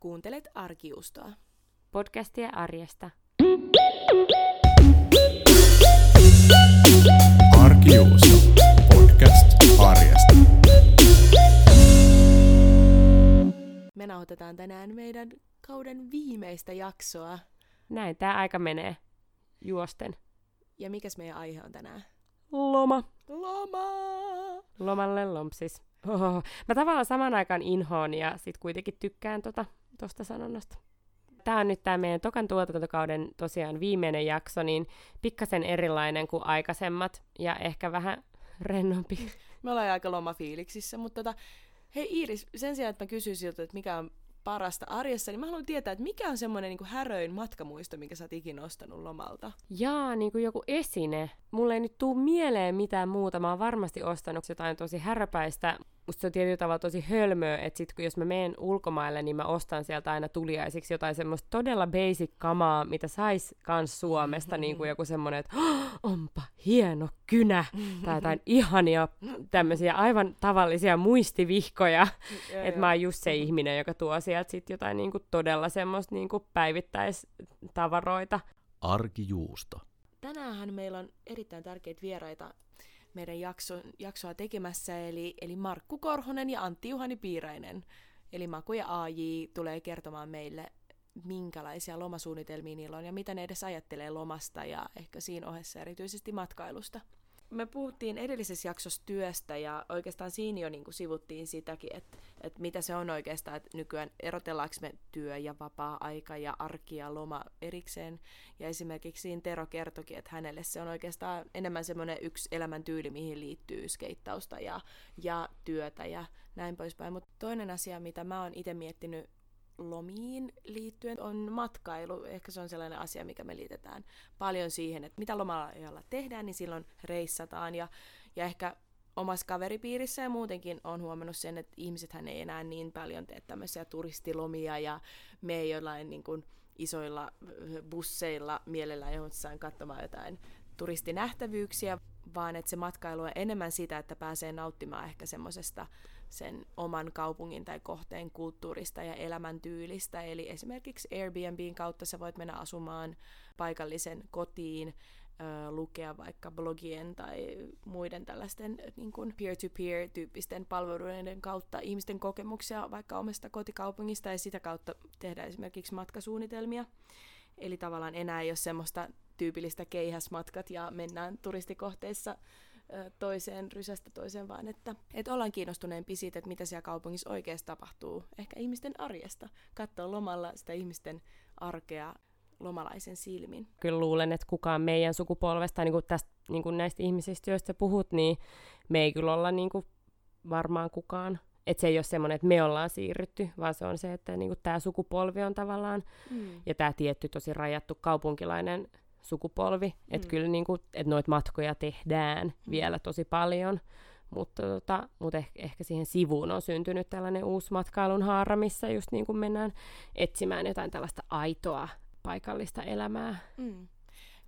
Kuuntelet Arkiustoa. Podcastia arjesta. Arkijuusto. Podcast arjesta. Me nauhoitetaan tänään meidän kauden viimeistä jaksoa. Näin tämä aika menee juosten. Ja mikäs meidän aihe on tänään? Loma. Loma! Lomalle lompsis. Oho. Mä tavallaan saman aikaan inhoon ja sit kuitenkin tykkään tota, tosta sanonnasta. Tämä on nyt tämä meidän tokan tuotantokauden tosiaan viimeinen jakso, niin pikkasen erilainen kuin aikaisemmat ja ehkä vähän rennompi. Me ollaan aika lomafiiliksissä, mutta tota, hei Iiris, sen sijaan, että mä kysyisin siltä, että mikä on parasta arjessa, niin mä haluan tietää, että mikä on semmoinen niin häröin matkamuisto, minkä sä oot ikinä ostanut lomalta? Jaa, niin kuin joku esine. Mulle ei nyt tuu mieleen mitään muuta. Mä oon varmasti ostanut jotain tosi härpäistä. Musta se on tietyllä tavalla tosi hölmöä, että sit kun jos mä menen ulkomaille, niin mä ostan sieltä aina tuliaisiksi jotain semmoista todella basic kamaa, mitä sais kans Suomesta, niin kuin joku semmonen, että oh, onpa hieno kynä, tai jotain ihania tämmöisiä aivan tavallisia muistivihkoja, että mä oon just se ihminen, joka tuo sieltä sit jotain niin kuin todella semmoista niin kuin päivittäistavaroita. Arkijuusto. Tänäänhän meillä on erittäin tärkeitä vieraita meidän jakso, jaksoa tekemässä, eli, eli Markku Korhonen ja Antti Juhani Piirainen. Eli Maku ja AJ tulee kertomaan meille, minkälaisia lomasuunnitelmia niillä on ja mitä ne edes ajattelee lomasta ja ehkä siinä ohessa erityisesti matkailusta. Me puhuttiin edellisessä jaksossa työstä ja oikeastaan siinä jo niin kuin sivuttiin sitäkin, että, että mitä se on oikeastaan, että nykyään erotellaanko me työ ja vapaa-aika ja arki ja loma erikseen. Ja esimerkiksi siinä Tero kertokin, että hänelle se on oikeastaan enemmän semmoinen yksi elämäntyyli, mihin liittyy skeittausta ja, ja työtä ja näin poispäin. Mutta toinen asia, mitä mä oon itse miettinyt lomiin liittyen on matkailu. Ehkä se on sellainen asia, mikä me liitetään paljon siihen, että mitä lomalla tehdään, niin silloin reissataan. Ja, ja ehkä omassa kaveripiirissä ja muutenkin on huomannut sen, että ihmisethän ei enää niin paljon tee tämmöisiä turistilomia ja me ei jollain niin kuin isoilla busseilla mielellään johonkin katsomaan jotain turistinähtävyyksiä, vaan että se matkailu on enemmän sitä, että pääsee nauttimaan ehkä semmoisesta sen oman kaupungin tai kohteen kulttuurista ja elämäntyylistä. Eli esimerkiksi Airbnbin kautta sä voit mennä asumaan paikallisen kotiin, lukea vaikka blogien tai muiden tällaisten niin kuin peer-to-peer-tyyppisten palveluiden kautta ihmisten kokemuksia vaikka omasta kotikaupungista ja sitä kautta tehdä esimerkiksi matkasuunnitelmia. Eli tavallaan enää ei ole semmoista tyypillistä keihäsmatkat ja mennään turistikohteissa toiseen rysästä toiseen, vaan että, että ollaan kiinnostuneempi siitä, että mitä siellä kaupungissa oikeasti tapahtuu. Ehkä ihmisten arjesta. Katsoa lomalla sitä ihmisten arkea lomalaisen silmin. Kyllä luulen, että kukaan meidän sukupolvesta, niin kuin tästä, niin kuin näistä ihmisistä, joista puhut, niin me ei kyllä olla niin kuin varmaan kukaan. Että se ei ole semmoinen, että me ollaan siirrytty, vaan se on se, että niin tämä sukupolvi on tavallaan, mm. ja tämä tietty tosi rajattu kaupunkilainen sukupolvi. Mm. Että kyllä niin kuin, että noita matkoja tehdään mm. vielä tosi paljon. Mutta tota, mut ehkä, ehkä siihen sivuun on syntynyt tällainen uusi matkailun haara, missä just niin kuin mennään etsimään jotain tällaista aitoa paikallista elämää. Mm.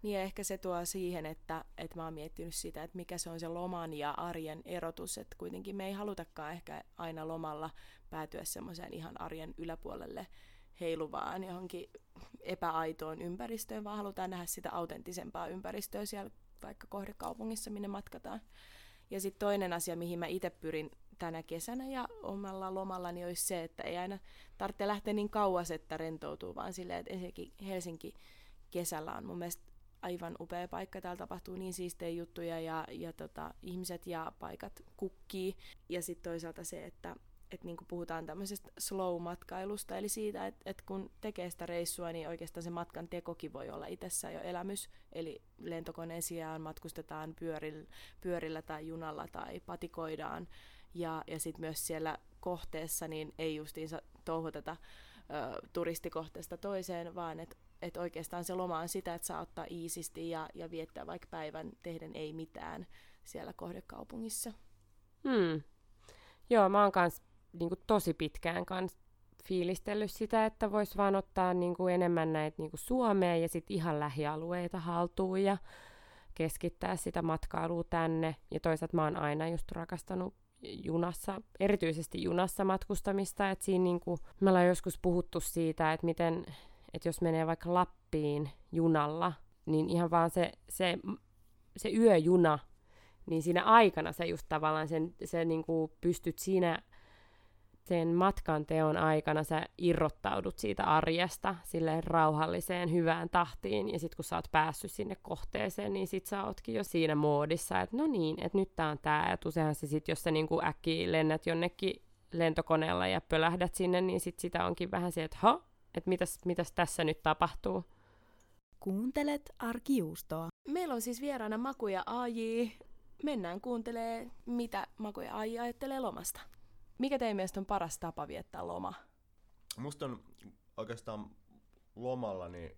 Niin ja ehkä se tuo siihen, että, että mä oon miettinyt sitä, että mikä se on se loman ja arjen erotus, että kuitenkin me ei halutakaan ehkä aina lomalla päätyä semmoiseen ihan arjen yläpuolelle heiluvaan johonkin epäaitoon ympäristöön, vaan halutaan nähdä sitä autenttisempaa ympäristöä siellä vaikka kohdekaupungissa, minne matkataan. Ja sitten toinen asia, mihin mä itse pyrin tänä kesänä ja omalla lomallani olisi se, että ei aina tarvitse lähteä niin kauas, että rentoutuu, vaan silleen, että ensinnäkin Helsinki kesällä on mun mielestä aivan upea paikka. Täällä tapahtuu niin siistejä juttuja ja, ja tota, ihmiset ja paikat kukkii. Ja sitten toisaalta se, että että niin puhutaan tämmöisestä slow-matkailusta, eli siitä, että, että kun tekee sitä reissua, niin oikeastaan se matkan tekokin voi olla itsessään jo elämys. Eli lentokoneen sijaan matkustetaan pyörillä, pyörillä tai junalla tai patikoidaan. Ja, ja sitten myös siellä kohteessa niin ei justiinsa touhuteta ö, turistikohteesta toiseen, vaan että et oikeastaan se loma on sitä, että saa ottaa iisisti ja, ja viettää vaikka päivän tehden ei mitään siellä kohdekaupungissa. Hmm. Joo, mä oon kans niin kuin tosi pitkään kans fiilistellyt sitä, että voisi vaan ottaa niin kuin enemmän näitä niin kuin Suomea ja sitten ihan lähialueita haltuun ja keskittää sitä matkailua tänne. Ja toisaalta mä oon aina just rakastanut junassa, erityisesti junassa matkustamista, että siinä niin kuin, me ollaan joskus puhuttu siitä, että miten, että jos menee vaikka Lappiin junalla, niin ihan vaan se, se, se yöjuna, niin siinä aikana sä just tavallaan sen, se niin kuin pystyt siinä sen matkan teon aikana sä irrottaudut siitä arjesta sille rauhalliseen, hyvään tahtiin, ja sitten kun sä oot päässyt sinne kohteeseen, niin sit sä ootkin jo siinä moodissa, että no niin, että nyt tää on tää, että useinhan se sit, jos sä niinku äkkiä lennät jonnekin lentokoneella ja pölähdät sinne, niin sit sitä onkin vähän se, että ha, että mitäs, mitäs tässä nyt tapahtuu. Kuuntelet arkijuustoa. Meillä on siis vieraana Makuja AJ. Mennään kuuntelee, mitä Makuja AJ ajattelee lomasta. Mikä teidän mielestä on paras tapa viettää loma? Musta on oikeastaan lomalla, niin...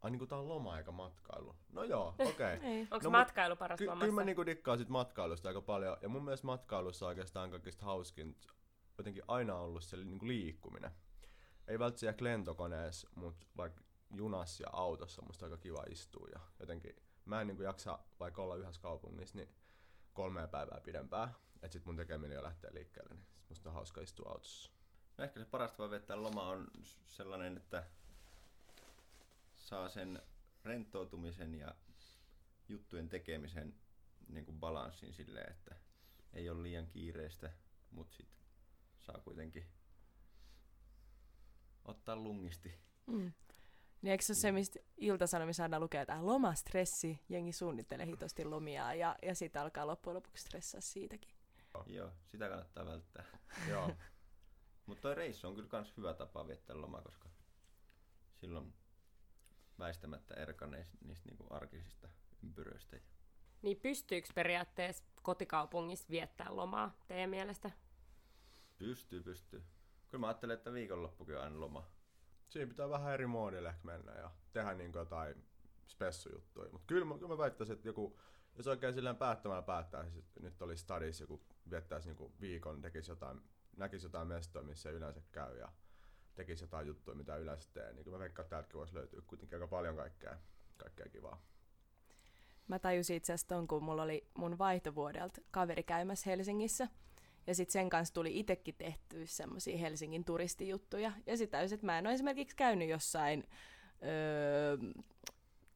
Ai niin kuin tää on loma eikä matkailu. No joo, okei. Okay. Onko No, matkailu paras Ky- lomassa? kyllä mä niinku dikkaan sit matkailusta aika paljon. Ja mun mielestä matkailussa oikeastaan kaikista hauskin jotenkin aina ollut se niinku liikkuminen. Ei välttämättä lentokoneessa, mutta vaikka junassa ja autossa musta aika kiva istua. Ja jotenkin mä en niinku jaksa vaikka olla yhdessä kaupungissa niin kolmea päivää pidempään. Et sit mun tekeminen jo lähtee liikkeelle, niin sit musta on hauska istua autossa. No ehkä se paras tapa viettää loma on sellainen, että saa sen rentoutumisen ja juttujen tekemisen niin kuin balanssin silleen, että ei ole liian kiireistä, mutta sit saa kuitenkin ottaa lungisti. Mm. Niin eikö se ole se, mistä iltasanomissa aina lukee, että lomastressi, jengi suunnittelee hitosti lomia ja, ja sitten alkaa loppujen lopuksi stressaa siitäkin. Joo, sitä kannattaa välttää. Joo. Mutta toi reissu on kyllä kans hyvä tapa viettää loma, koska silloin väistämättä erkanee niistä niinku arkisista ympyröistä. Niin pystyykö periaatteessa kotikaupungissa viettää lomaa teidän mielestä? Pystyy, pystyy. Kyllä mä ajattelen, että viikonloppukin on aina loma. Siinä pitää vähän eri moodille ehkä mennä ja tehdä niin jotain spessujuttuja. Mutta kyllä, mä- kyllä mä väittäisin, että joku, jos oikein silleen päättämällä päättää, siis nyt olisi stadis, joku viettäisi niinku viikon, tekisi jotain, näkisi jotain mestoa, missä ei yleensä käy ja tekisi jotain juttuja, mitä yleensä tee, niin mä veikkaan, että täältäkin voisi löytyä kuitenkin aika paljon kaikkea, kaikkea kivaa. Mä tajusin itse asiassa ton, kun mulla oli mun vaihtovuodelta kaveri käymässä Helsingissä. Ja sitten sen kanssa tuli itekin tehty semmoisia Helsingin turistijuttuja. Ja sitten että mä en ole esimerkiksi käynyt jossain öö,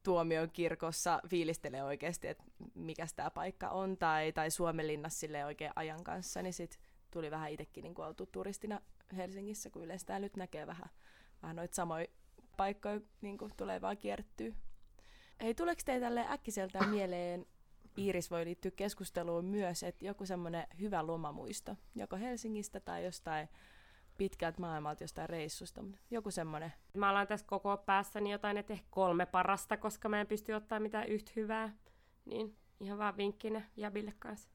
tuomion kirkossa fiilistelee oikeasti, että mikä tämä paikka on, tai, tai Suomenlinnassa sille oikein ajan kanssa, niin sitten tuli vähän itsekin niin oltu turistina Helsingissä, kun yleensä nyt näkee vähän, vähän noita samoja paikkoja niin tulee vaan kierrettyä. Hei, tuleeko teille tälle äkkiseltään mieleen, Iiris voi liittyä keskusteluun myös, että joku semmoinen hyvä lomamuisto, joko Helsingistä tai jostain pitkältä maailmalta, jostain reissusta, mutta joku semmoinen. Mä alan tässä koko päässäni jotain, että ehkä kolme parasta, koska mä en pysty ottaa mitään yhtä hyvää. Niin ihan vaan vinkkinä Jabille kanssa.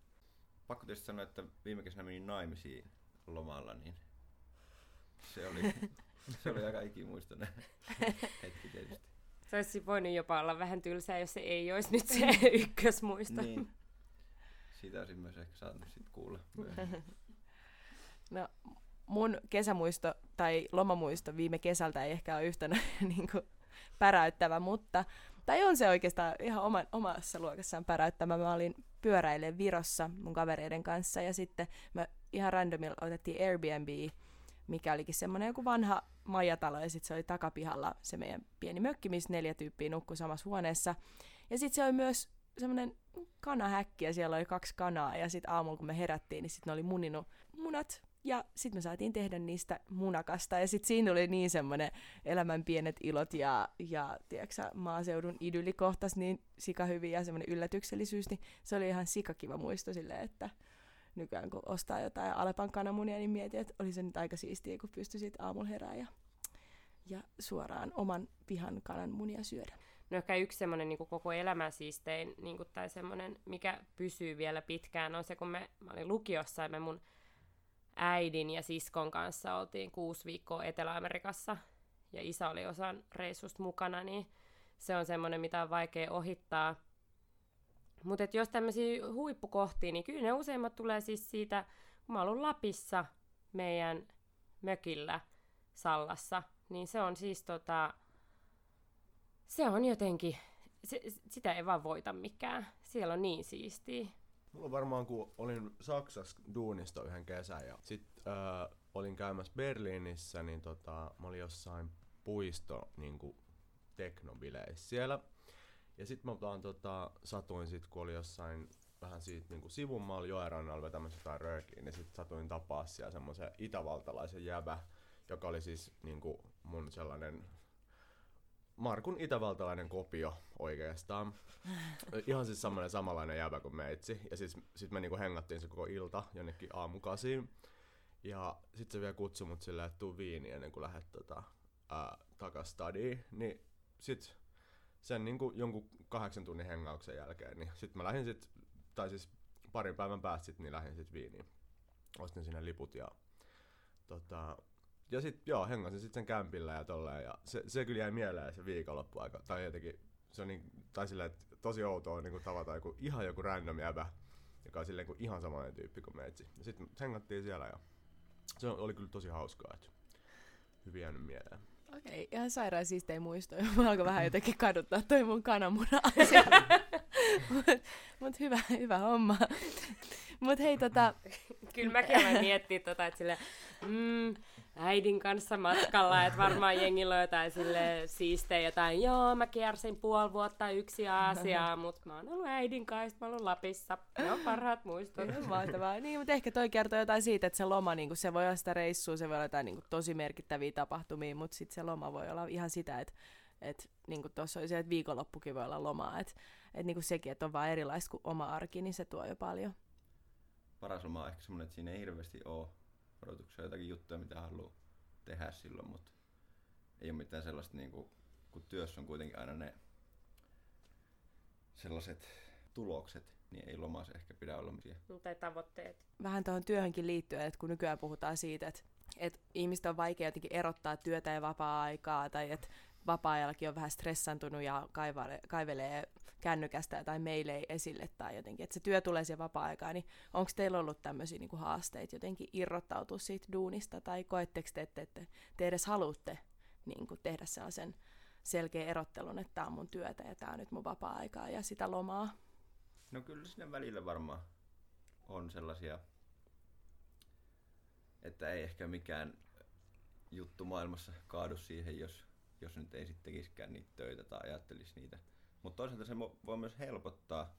Pakko tietysti sanoa, että viime kesänä menin naimisiin lomalla, niin se oli, se oli aika ikimuistoinen hetki tietysti. Se olisi voinut jopa olla vähän tylsää, jos se ei olisi nyt se ykkösmuisto. Niin. Siitä olisin myös ehkä saanut sit kuulla. myöhemmin. No, mun kesämuisto tai lomamuisto viime kesältä ei ehkä ole yhtä niin kuin, päräyttävä, mutta, tai on se oikeastaan ihan oma, omassa luokassaan päräyttävä. Mä olin pyöräilen Virossa mun kavereiden kanssa ja sitten me ihan randomilla otettiin Airbnb, mikä olikin semmoinen joku vanha majatalo ja sitten se oli takapihalla se meidän pieni mökki, missä neljä tyyppiä nukkui samassa huoneessa. Ja sitten se oli myös semmoinen kanahäkki ja siellä oli kaksi kanaa ja sitten aamulla kun me herättiin, niin sitten ne oli muninut munat ja sitten me saatiin tehdä niistä munakasta ja sitten siinä oli niin semmoinen elämän pienet ilot ja, ja tiedätkö, maaseudun idylli kohtas niin sikahyviä ja semmoinen yllätyksellisyys, niin se oli ihan sikakiva muisto silleen, että nykyään kun ostaa jotain Alepan kananmunia, niin mietin, että oli se nyt aika siistiä, kun pystyisit aamulla herää ja, ja suoraan oman pihan kananmunia syödä. No ehkä yksi semmoinen niin koko elämän siistein, niin tai semmoinen, mikä pysyy vielä pitkään, on se, kun me, mä olin lukiossa ja me mun äidin ja siskon kanssa oltiin kuusi viikkoa Etelä-Amerikassa, ja isä oli osan reissusta mukana, niin se on semmoinen, mitä on vaikea ohittaa. Mutta jos tämmöisiä huippukohtia, niin kyllä ne useimmat tulee siis siitä, kun mä oon Lapissa meidän mökillä Sallassa, niin se on siis tota, se on jotenkin, se, sitä ei vaan voita mikään. Siellä on niin siistiä. Mulla varmaan, kun olin Saksassa duunista yhden kesän ja sit äh, olin käymässä Berliinissä, niin tota, mä olin jossain puisto niin teknobileissä siellä. Ja sit mä vaan tota, satuin sit, kun oli jossain vähän siitä niin sivummalla joerannalla vetämässä jotain röökiä, niin sit satuin tapaa siellä semmoisen itävaltalaisen jäbä, joka oli siis niin mun sellainen Markun itävaltalainen kopio oikeastaan. Ihan siis semmoinen samanlainen jäbä kuin meitsi. Ja siis sit me niinku hengattiin se koko ilta jonnekin aamukasiin. Ja sit se vielä kutsui mut silleen, että tuu viini ennen kuin lähdet tota, ää, takas stadiin. Niin sit sen niinku jonkun kahdeksan tunnin hengauksen jälkeen, niin sit mä lähdin sit, tai siis parin päivän päästä sit, niin lähdin sit viiniin. Ostin sinne liput ja tota, ja sit joo, hengasin sit sen kämpillä ja tolleen, ja se, se kyllä jäi mieleen se viikonloppuaika, tai jotenkin, se on niin, tai silleen, että tosi outoa niin tavata joku, ihan joku random jäbä, joka on silleen kuin ihan samanlainen tyyppi kuin meitsi. Ja sitten hengattiin siellä ja se oli kyllä tosi hauskaa, että hyvin jäänyt mieleen. Okei, okay, ihan sairaan siistejä muistoja. Mä alkoi vähän jotenkin kaduttaa toi mun kananmuna-asia. Mutta mut hyvä, hyvä homma. Mut hei tota... Kyllä mäkin aloin miettiä tota, että sille, mm, äidin kanssa matkalla, että varmaan jengillä on jotain sille siistejä, jotain, joo, mä kiersin puoli vuotta yksi asiaa, mutta mä oon ollut äidin kanssa, mä oon ollut Lapissa, ne on parhaat muistot. Mahtavaa. Niin, mutta ehkä toi kertoo jotain siitä, että se loma, niin se voi olla sitä reissua, se voi olla jotain niin tosi merkittäviä tapahtumia, mutta sitten se loma voi olla ihan sitä, että että niin kuin tuossa oli se, että viikonloppukin voi olla lomaa, että et niin kuin sekin, että on vaan erilaista kuin oma arki, niin se tuo jo paljon. Paras loma on ehkä semmoinen, että siinä ei hirveästi ole odotuksia, jotakin juttuja, mitä haluaa tehdä silloin, mutta ei ole mitään sellaista, niin kuin, kun työssä on kuitenkin aina ne sellaiset tulokset, niin ei lomassa ehkä pidä olla mitään. Tai tavoitteet. Vähän tuohon työhönkin liittyen, että kun nykyään puhutaan siitä, että, että ihmistä on vaikea jotenkin erottaa työtä ja vapaa-aikaa, tai että vapaa-ajallakin on vähän stressantunut ja kaivelee, kaivelee kännykästä tai meille esille tai jotenkin, että se työ tulee siihen vapaa-aikaan, niin onko teillä ollut tämmöisiä niin haasteita jotenkin irrottautua siitä duunista tai koetteko te, että te, te edes haluatte niin kuin tehdä sellaisen selkeä erottelun, että tämä on mun työtä ja tämä on nyt mun vapaa-aikaa ja sitä lomaa? No kyllä sinne välillä varmaan on sellaisia, että ei ehkä mikään juttu maailmassa kaadu siihen, jos, jos nyt ei sitten tekisikään niitä töitä tai ajattelisi niitä mutta toisaalta se voi myös helpottaa.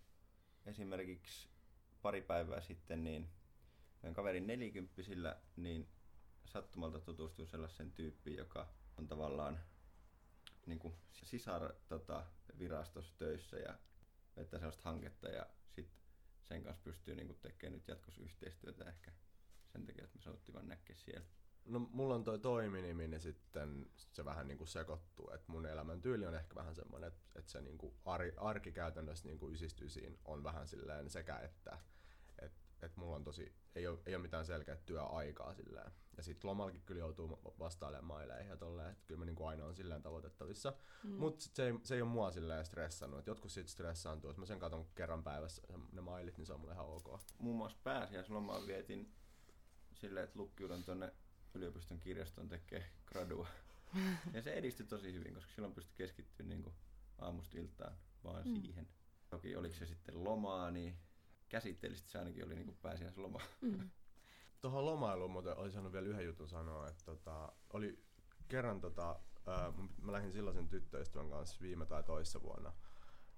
Esimerkiksi pari päivää sitten niin kaverin nelikymppisillä niin sattumalta tutustuin sellaisen tyyppiin, joka on tavallaan niin kuin sisar tota, virastossa töissä ja vetää sellaista hanketta ja sitten sen kanssa pystyy niin kuin, tekemään nyt jatkossa yhteistyötä ehkä sen takia, että me sovittiin vaan näkee siellä. No mulla on toi toiminimi, niin sitten se vähän niinku sekoittuu. Et mun elämäntyyli on ehkä vähän semmoinen, että et se niinku ar, arki käytännössä niinku ysistyy siinä on vähän silleen sekä että. Että et mulla on tosi, ei ole, ei ole mitään selkeää työaikaa silleen. Ja sitten lomallakin kyllä joutuu vastailemaan maileihin ja tolleen, että kyllä mä niinku aina on silleen tavoitettavissa. Mm. Mutta se ei, se ei ole mua silleen stressannut. Et jotkut sit stressaantuu, jos mä sen katon kerran päivässä ne mailit, niin se on mulle ihan ok. Muun muassa pääsiäislomaa vietin silleen, että lukkiudun tonne yliopiston kirjaston tekee gradua. ja se edistyi tosi hyvin, koska silloin pystyi keskittyä niin kuin aamusta iltaan vaan mm. siihen. Toki oliko se sitten lomaa, niin käsitteellisesti se ainakin oli niin pääsiäisloma. Mm. Tuohon lomailuun muuten olisin sanonut vielä yhden jutun sanoa, että tota, oli kerran tota, ää, mä lähdin silloisen tyttöystävän kanssa viime tai toissa vuonna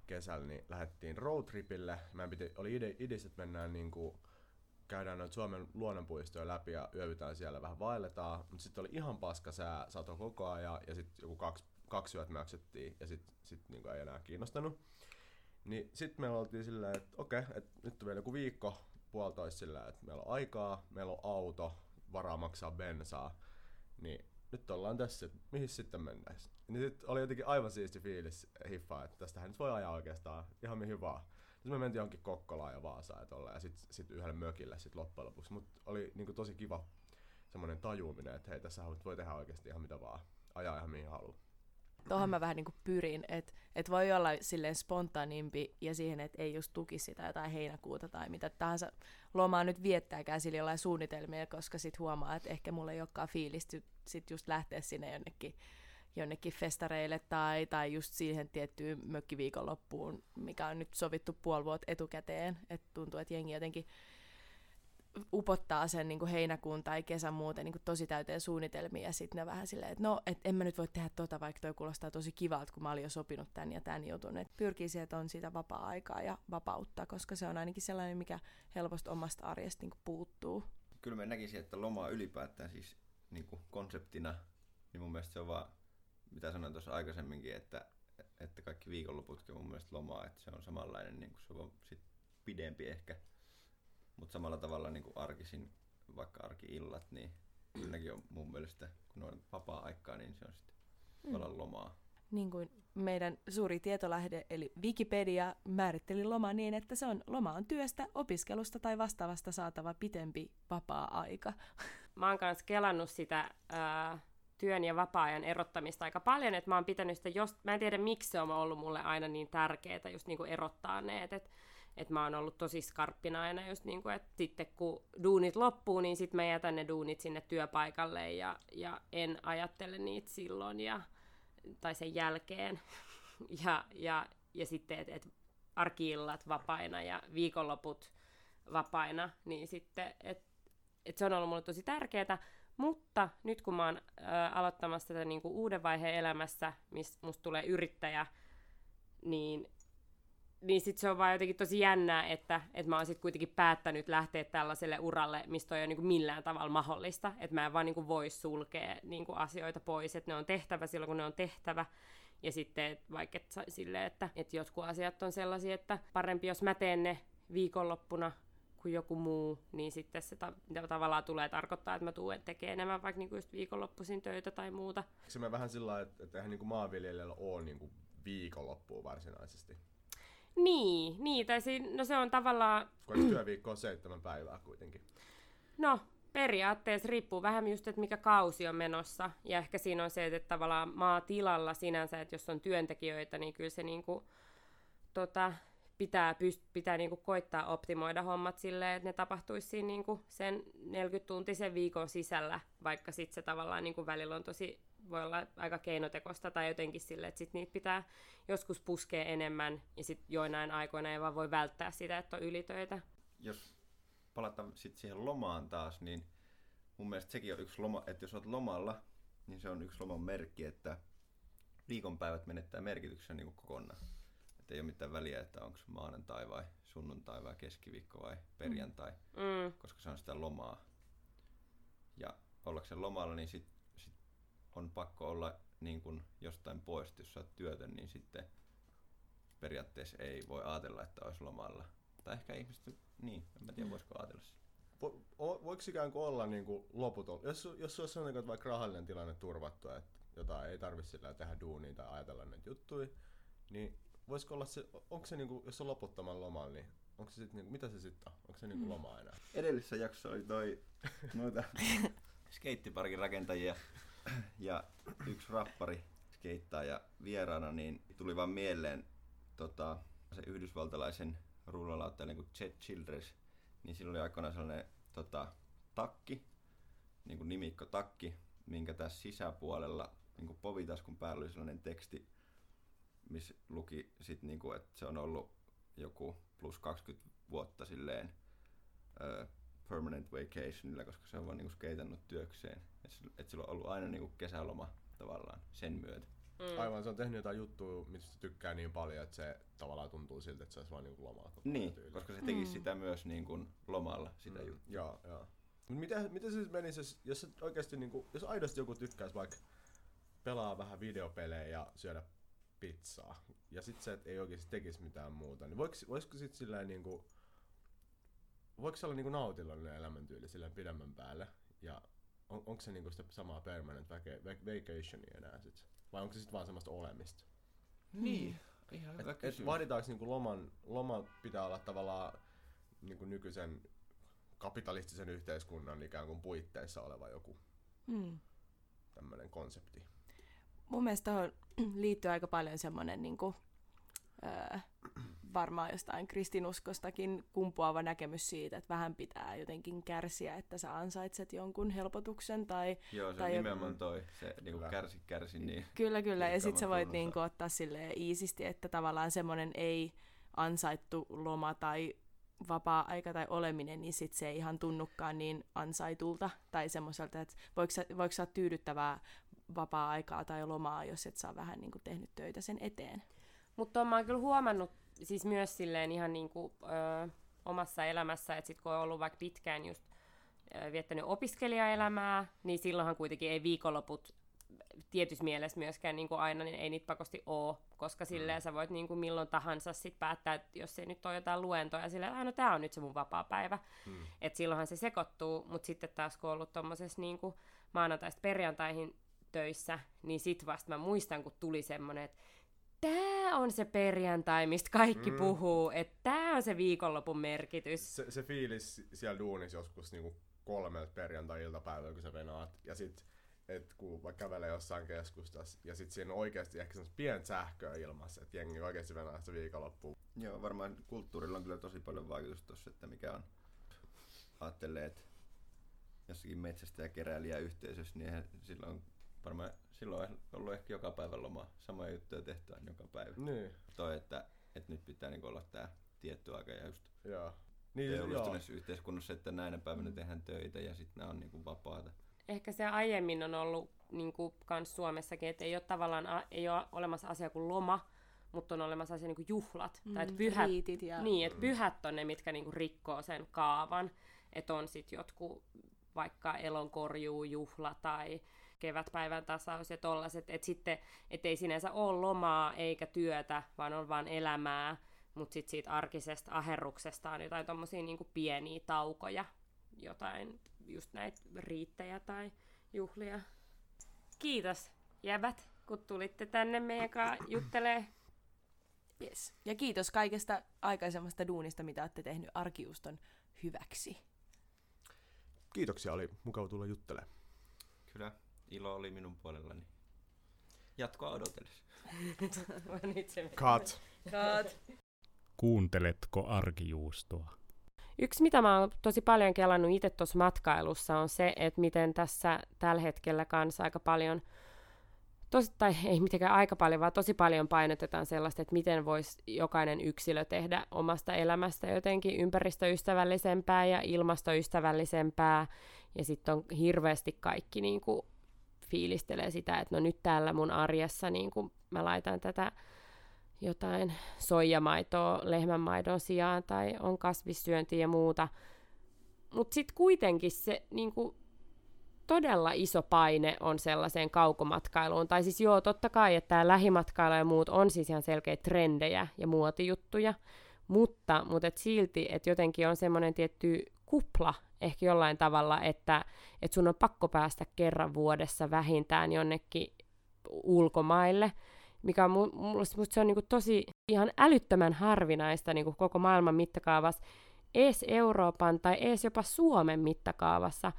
kesällä, niin lähdettiin roadtripille. Mä piti, oli ide, ide että mennään niinku käydään noita Suomen luonnonpuistoja läpi ja yövytään siellä vähän vaelletaan. Mutta sitten oli ihan paska sää, sato koko ajan ja sitten joku kaksi, kaksi yöt maksettiin ja sitten sit niinku ei enää kiinnostanut. Niin sitten me oltiin silleen, että okei, okay, että nyt on vielä joku viikko puolitoista silleen, että meillä on aikaa, meillä on auto, varaa maksaa bensaa. Niin nyt ollaan tässä, että mihin sitten mennään. Niin sitten oli jotenkin aivan siisti fiilis hiffaa, että tästähän nyt voi ajaa oikeastaan ihan mihin vaan. Sitten me mentiin johonkin Kokkolaan ja Vaasaan ja, ja sitten sit yhdelle mökille sit loppujen lopuksi. Mutta oli niinku tosi kiva semmoinen tajuminen, että hei, tässä voi tehdä oikeasti ihan mitä vaan. Ajaa ihan mihin haluaa. Tuohon mä vähän niinku pyrin, että et voi olla silleen spontaanimpi ja siihen, että ei just tuki sitä jotain heinäkuuta tai mitä tahansa lomaa nyt viettääkään sillä jollain suunnitelmia, koska sit huomaa, että ehkä mulla ei olekaan fiilistä sit just lähteä sinne jonnekin jonnekin festareille tai, tai just siihen tiettyyn mökkiviikonloppuun, mikä on nyt sovittu puoli vuotta etukäteen. Että tuntuu, että jengi jotenkin upottaa sen niin kuin heinäkuun tai kesän muuten niin kuin tosi täyteen suunnitelmia ja sitten ne vähän silleen, että no, et en mä nyt voi tehdä tota, vaikka toi kuulostaa tosi kivalta, kun mä olin jo sopinut tän ja tän jutun. Et pyrkii siihen, että on sitä vapaa-aikaa ja vapautta, koska se on ainakin sellainen, mikä helposti omasta arjesta niin kuin puuttuu. Kyllä mä näkisin, että lomaa ylipäätään siis niin kuin konseptina, niin mun mielestä se on vaan, mitä sanoin tuossa aikaisemminkin, että, että kaikki viikonloputkin on mun mielestä lomaa, että se on samanlainen, niin kuin se on sit pidempi ehkä. Mutta samalla tavalla niin kuin arkisin, vaikka arki-illat, niin kylläkin on mun mielestä, kun on vapaa-aikaa, niin se on sitten mm. lomaa. Niin kuin meidän suuri tietolähde, eli Wikipedia, määritteli loma niin, että se on loma on työstä, opiskelusta tai vastaavasta saatava pitempi vapaa-aika. Mä oon kanssa kelannut sitä ää, työn ja vapaa-ajan erottamista aika paljon, että mä oon pitänyt sitä, jos, mä en tiedä miksi se on ollut mulle aina niin tärkeää just niin kuin erottaa ne, että että mä oon ollut tosi skarppina aina just niin kuin, että sitten kun duunit loppuu, niin sitten mä jätän ne duunit sinne työpaikalle ja, ja en ajattele niitä silloin ja, tai sen jälkeen. ja, ja, ja sitten, että et arkiillat vapaina ja viikonloput vapaina, niin sitten, että et se on ollut mulle tosi tärkeää. Mutta nyt kun mä oon ä, aloittamassa tätä niinku uuden vaiheen elämässä, missä musta tulee yrittäjä, niin niin sit se on vaan jotenkin tosi jännää, että, että mä oon sit kuitenkin päättänyt lähteä tällaiselle uralle, mistä ei ole niin millään tavalla mahdollista. Että mä en vaan niin voi sulkea niin asioita pois, että ne on tehtävä silloin, kun ne on tehtävä. Ja sitten vaikka et, silleen, että, että jotkut asiat on sellaisia, että parempi jos mä teen ne viikonloppuna kuin joku muu, niin sitten se ta- tavallaan tulee tarkoittaa, että mä tuun tekemään enemmän vaikka niinku just viikonloppuisin töitä tai muuta. Se me vähän sillä lailla, että, että eihän niinku maanviljelijällä ole niinku viikonloppua varsinaisesti. Niin, niin tai si- no se on tavallaan... Kun työviikko on seitsemän päivää kuitenkin. No, periaatteessa riippuu vähän just, että mikä kausi on menossa. Ja ehkä siinä on se, että tavallaan maatilalla sinänsä, että jos on työntekijöitä, niin kyllä se niinku, tota, pitää, pyst- pitää niinku koittaa optimoida hommat silleen, että ne tapahtuisi siinä niinku sen 40-tuntisen viikon sisällä, vaikka sitten se tavallaan niinku välillä on tosi voi olla aika keinotekosta tai jotenkin sille, että sit niitä pitää joskus puskea enemmän ja sitten joinain aikoina ei vaan voi välttää sitä, että on ylitöitä. Jos palataan sitten siihen lomaan taas, niin mun mielestä sekin on yksi loma, että jos olet lomalla, niin se on yksi loman merkki, että viikonpäivät menettää merkityksen niin kokonaan. Että ei ole mitään väliä, että onko maanantai vai sunnuntai vai keskiviikko vai perjantai, mm. koska se on sitä lomaa. Ja ollakseen lomalla, niin sit on pakko olla niin kuin jostain pois, jos sä oot työtön, niin sitten periaatteessa ei voi ajatella, että olisi lomalla. Tai ehkä ihmiset, niin, en mä tiedä voisiko ajatella sitä. Vo, voiko ikään kuin olla niin kuin loputon, jos, jos olisi sellainen vaikka rahallinen tilanne turvattu, että jota ei tarvitse sillä tehdä duunia tai ajatella näitä juttuja, niin voisiko olla se, onko se niin kuin, jos on loputtoman loman, niin onko se sit, niin, mitä se sitten on? Onko se niin kuin mm. loma enää? Edellisessä jaksossa oli toi noita skeittiparkin rakentajia ja yksi rappari skeittaa ja vieraana, niin tuli vaan mieleen tota, se yhdysvaltalaisen rullalauttelinen kuin Chet Childress, niin sillä oli aikoinaan sellainen tota, takki, niin kuin nimikko takki, minkä tässä sisäpuolella niin kuin povitaskun päällä oli sellainen teksti, missä luki sit niin kuin, että se on ollut joku plus 20 vuotta silleen ö, permanent vacationilla, koska se on vaan niinku skeitannut työkseen. Että et sillä on ollut aina niinku kesäloma tavallaan sen myötä. Mm. Aivan, se on tehnyt jotain juttua, mistä tykkää niin paljon, että se tavallaan tuntuu siltä, että se olisi vaan niinku lomaa. Niin, tyyli. koska se teki mm. sitä myös niin kuin lomalla, sitä mm. juttua. Joo, joo. Miten, miten se siis menisi, jos, jos, oikeasti, niin kuin, jos aidosti joku tykkäisi vaikka pelaa vähän videopelejä ja syödä pizzaa, ja sitten se, että ei oikeasti tekisi mitään muuta, niin voiko, voisiko sitten silleen niin kuin, voiko se olla niinku nautillinen elämäntyyli sillä pidemmän päälle? Ja on, onko se niinku sitä samaa permanent vacationia enää sit? Vai onko se sitten vaan semmoista olemista? Niin, ihan hyvä et, et vaaditaanko niinku loman, loma pitää olla tavallaan niinku nykyisen kapitalistisen yhteiskunnan ikään kuin puitteissa oleva joku mm. tämmöinen konsepti? Mun mielestä tuohon liittyy aika paljon semmoinen niinku, öö, varmaan jostain kristinuskostakin kumpuava näkemys siitä, että vähän pitää jotenkin kärsiä, että sä ansaitset jonkun helpotuksen tai... Joo, se tai on nimenomaan toi, se niinku Kyllä. kärsi kärsi, niin Kyllä, kyllä. Ja sit sä voit tunnustaa. niinku ottaa silleen iisisti, että tavallaan semmoinen ei ansaittu loma tai vapaa-aika tai oleminen, niin sit se ei ihan tunnukaan niin ansaitulta tai semmoiselta, että voiko voiko sä olla tyydyttävää vapaa-aikaa tai lomaa, jos et saa vähän niinku tehnyt töitä sen eteen. Mutta mä oon kyllä huomannut siis myös silleen ihan niinku, ö, omassa elämässä, että sit kun on ollut vaikka pitkään just ö, viettänyt opiskelijaelämää, niin silloinhan kuitenkin ei viikonloput tietyssä mielessä myöskään niin aina, niin ei niitä pakosti oo, koska silleen sä voit niin kuin milloin tahansa sit päättää, että jos ei nyt ole jotain luentoja, silleen, että no tää on nyt se mun vapaa päivä, Mm. että silloinhan se sekoittuu, mutta sitten taas kun on ollut tommosessa niin kuin maanantaista perjantaihin töissä, niin sit vasta mä muistan, kun tuli semmonen, että tää on se perjantai, mistä kaikki Mm. puhuu, että tää on se viikonlopun merkitys. Se, se fiilis siellä duunissa joskus niinku kolmelta perjantai-iltapäivällä, kun sä venaat, ja sit et kun vaikka kävelee jossain keskustassa, ja sit siinä on oikeasti ehkä semmoista pientä sähköä ilmassa, että jengi oikeasti venaa sitä viikonloppuun. Joo, varmaan kulttuurilla on kyllä tosi paljon vaikutusta tuossa, että mikä on, ajattelee, että jossakin metsästä ja keräilijä yhteisössä, niin eihän silloin varmaan silloin on ollut ehkä joka päivä loma, samoja juttuja tehty aina joka päivä. Niin, Toi, että, että nyt pitää niinku olla tää tietty aika ja just joo. Niin, joo. yhteiskunnassa, että näinä päivänä tehdään töitä ja sitten nämä on niinku vapaata. Ehkä se aiemmin on ollut niin kuin kans Suomessakin, että ei ole tavallaan a, ei ole olemassa asia kuin loma, mutta on olemassa asia niin kuin juhlat. Mm, tai että pyhät, Riitit ja... Niin, että pyhät on ne, mitkä niinku rikkoo sen kaavan. Että on sitten jotkut vaikka elonkorjuujuhla tai kevätpäivän tasaus ja tollaset. Että sitten, et ei sinänsä ole lomaa eikä työtä, vaan on vaan elämää. Mutta sitten siitä arkisesta aherruksesta on jotain tommosia niinku pieniä taukoja. Jotain just näitä riittejä tai juhlia. Kiitos jäbät, kun tulitte tänne meidän kanssa juttelee. Yes. Ja kiitos kaikesta aikaisemmasta duunista, mitä olette tehnyt arkiuston hyväksi. Kiitoksia, oli mukava tulla juttelemaan. Kyllä, ilo oli minun puolellani. Jatkoa odotellessa. Cut! Cut. Kuunteletko arkijuustoa? Yksi, mitä mä oon tosi paljon kelannut itse tuossa matkailussa, on se, että miten tässä tällä hetkellä kanssa aika paljon, tosi, tai ei mitenkään aika paljon, vaan tosi paljon painotetaan sellaista, että miten voisi jokainen yksilö tehdä omasta elämästä jotenkin ympäristöystävällisempää ja ilmastoystävällisempää. Ja sitten on hirveästi kaikki niin kuin, fiilistelee sitä, että no nyt täällä mun arjessa niin kuin, mä laitan tätä jotain soijamaitoa lehmänmaidon sijaan tai on kasvissyöntiä ja muuta. Mutta sitten kuitenkin se niinku, todella iso paine on sellaiseen kaukomatkailuun. Tai siis joo, totta kai, että tämä lähimatkailu ja muut on siis ihan selkeitä trendejä ja muotijuttuja, mutta, mutta et silti, että jotenkin on semmoinen tietty kupla ehkä jollain tavalla, että, että sun on pakko päästä kerran vuodessa vähintään jonnekin ulkomaille, mikä on mu- musta, musta se on niinku tosi ihan älyttömän harvinaista niinku koko maailman mittakaavassa, ees Euroopan tai ees jopa Suomen mittakaavassa.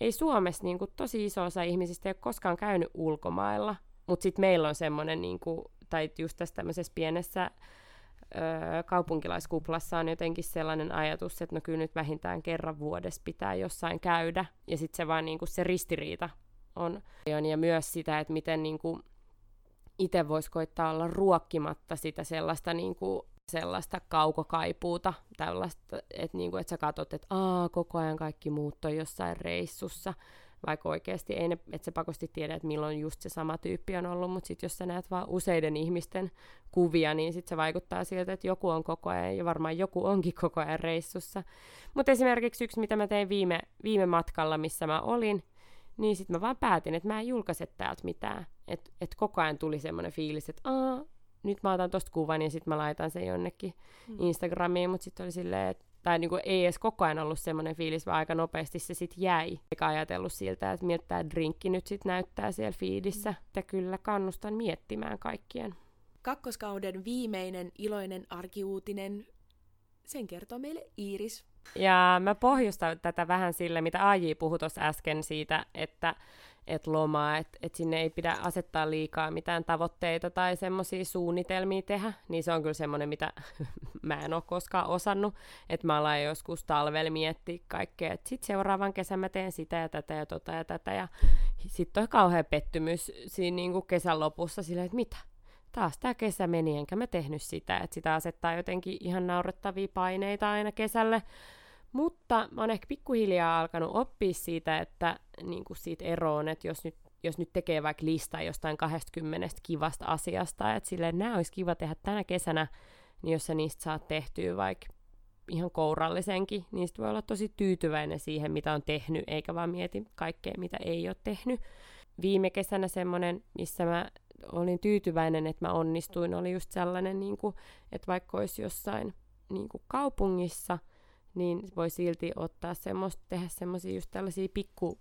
Ei Suomessa niinku tosi iso osa ihmisistä ei ole koskaan käynyt ulkomailla, mutta sitten meillä on semmoinen, niinku, tai just tässä tämmöisessä pienessä öö, kaupunkilaiskuplassa on jotenkin sellainen ajatus, että no kyllä nyt vähintään kerran vuodessa pitää jossain käydä, ja sitten se vaan niinku se ristiriita on. Ja myös sitä, että miten niinku, itse voisi koittaa olla ruokkimatta sitä sellaista, niin kuin, sellaista kaukokaipuuta, tällaista, että, niin kuin, että sä katsot, että Aa, koko ajan kaikki muut on jossain reissussa, vaikka oikeasti ei ne, et sä pakosti tiedä, että milloin just se sama tyyppi on ollut, mutta sitten jos sä näet vaan useiden ihmisten kuvia, niin sitten se vaikuttaa siltä, että joku on koko ajan, ja varmaan joku onkin koko ajan reissussa. Mutta esimerkiksi yksi, mitä mä tein viime, viime matkalla, missä mä olin, niin sitten mä vaan päätin, että mä en julkaise täältä mitään. Että et koko ajan tuli semmoinen fiilis, että Aa, nyt mä otan tosta kuvan ja sitten mä laitan sen jonnekin mm. Instagramiin, mutta sitten oli silleen, että tai niinku ei edes koko ajan ollut semmoinen fiilis, vaan aika nopeasti se sitten jäi. Eikä ajatellut siltä, että miltä tämä drinkki nyt sitten näyttää siellä fiidissä. Mm. Ja kyllä kannustan miettimään kaikkien. Kakkoskauden viimeinen iloinen arkiuutinen, sen kertoo meille Iiris. Ja mä pohjustan tätä vähän sille, mitä AJ puhui tuossa äsken siitä, että et lomaa, että et sinne ei pidä asettaa liikaa mitään tavoitteita tai semmoisia suunnitelmia tehdä, niin se on kyllä semmoinen, mitä mä en ole koskaan osannut, että mä alan joskus talvella miettiä kaikkea, että sitten seuraavan kesän mä teen sitä ja tätä ja tota ja tätä, ja sitten on kauhea pettymys siinä niin kesän lopussa silleen, että mitä, taas tämä kesä meni, enkä mä tehnyt sitä, että sitä asettaa jotenkin ihan naurettavia paineita aina kesälle, mutta mä oon ehkä pikkuhiljaa alkanut oppia siitä, että niin kuin siitä eroon, että jos nyt, jos nyt tekee vaikka lista jostain 20 kivasta asiasta, että silleen nämä olisi kiva tehdä tänä kesänä, niin jos sä niistä saat tehtyä vaikka ihan kourallisenkin, niin sit voi olla tosi tyytyväinen siihen, mitä on tehnyt, eikä vaan mieti kaikkea, mitä ei ole tehnyt. Viime kesänä semmoinen, missä mä olin tyytyväinen, että mä onnistuin, oli just sellainen, niin kuin, että vaikka olisi jossain niin kuin kaupungissa – niin voi silti ottaa semmoista, tehdä semmoisia just tällaisia pikku,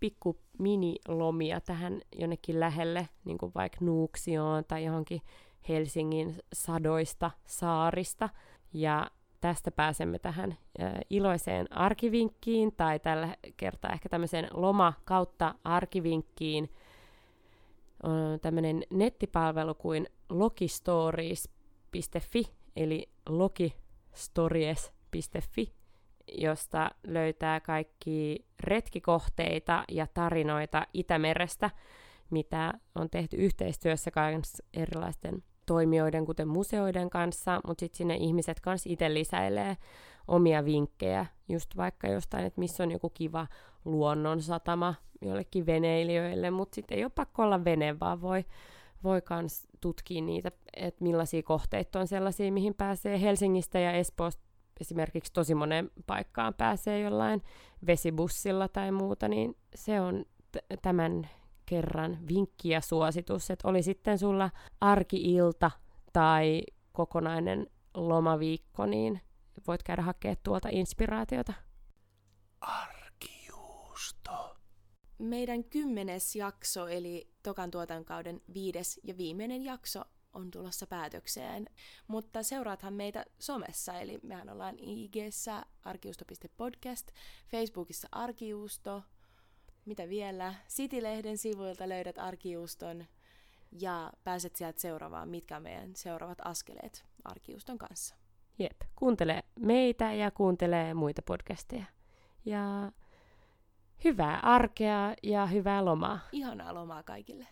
pikku minilomia tähän jonnekin lähelle, niin kuin vaikka Nuuksioon tai johonkin Helsingin sadoista saarista. Ja tästä pääsemme tähän äh, iloiseen arkivinkkiin, tai tällä kertaa ehkä tämmöiseen loma kautta arkivinkkiin. On tämmöinen nettipalvelu kuin logistories.fi, eli logistories.fi, josta löytää kaikki retkikohteita ja tarinoita Itämerestä, mitä on tehty yhteistyössä kanssa erilaisten toimijoiden, kuten museoiden kanssa, mutta sitten sinne ihmiset kanssa itse lisäilee omia vinkkejä, just vaikka jostain, että missä on joku kiva luonnonsatama jollekin veneilijöille, mutta sitten ei ole pakko olla vene, vaan voi, voi kans tutkia niitä, että millaisia kohteita on sellaisia, mihin pääsee Helsingistä ja Espoosta esimerkiksi tosi monen paikkaan pääsee jollain vesibussilla tai muuta, niin se on t- tämän kerran vinkki ja suositus, että oli sitten sulla arkiilta tai kokonainen lomaviikko, niin voit käydä hakemaan tuolta inspiraatiota. Arkijuusto. Meidän kymmenes jakso, eli Tokan tuotankauden viides ja viimeinen jakso, on tulossa päätökseen. Mutta seuraathan meitä somessa, eli mehän ollaan IG-ssä arkiusto.podcast, Facebookissa arkiusto, mitä vielä, City-lehden sivuilta löydät arkiuston ja pääset sieltä seuraavaan, mitkä on meidän seuraavat askeleet arkiuston kanssa. Jep, kuuntele meitä ja kuuntele muita podcasteja. Ja hyvää arkea ja hyvää lomaa. Ihanaa lomaa kaikille.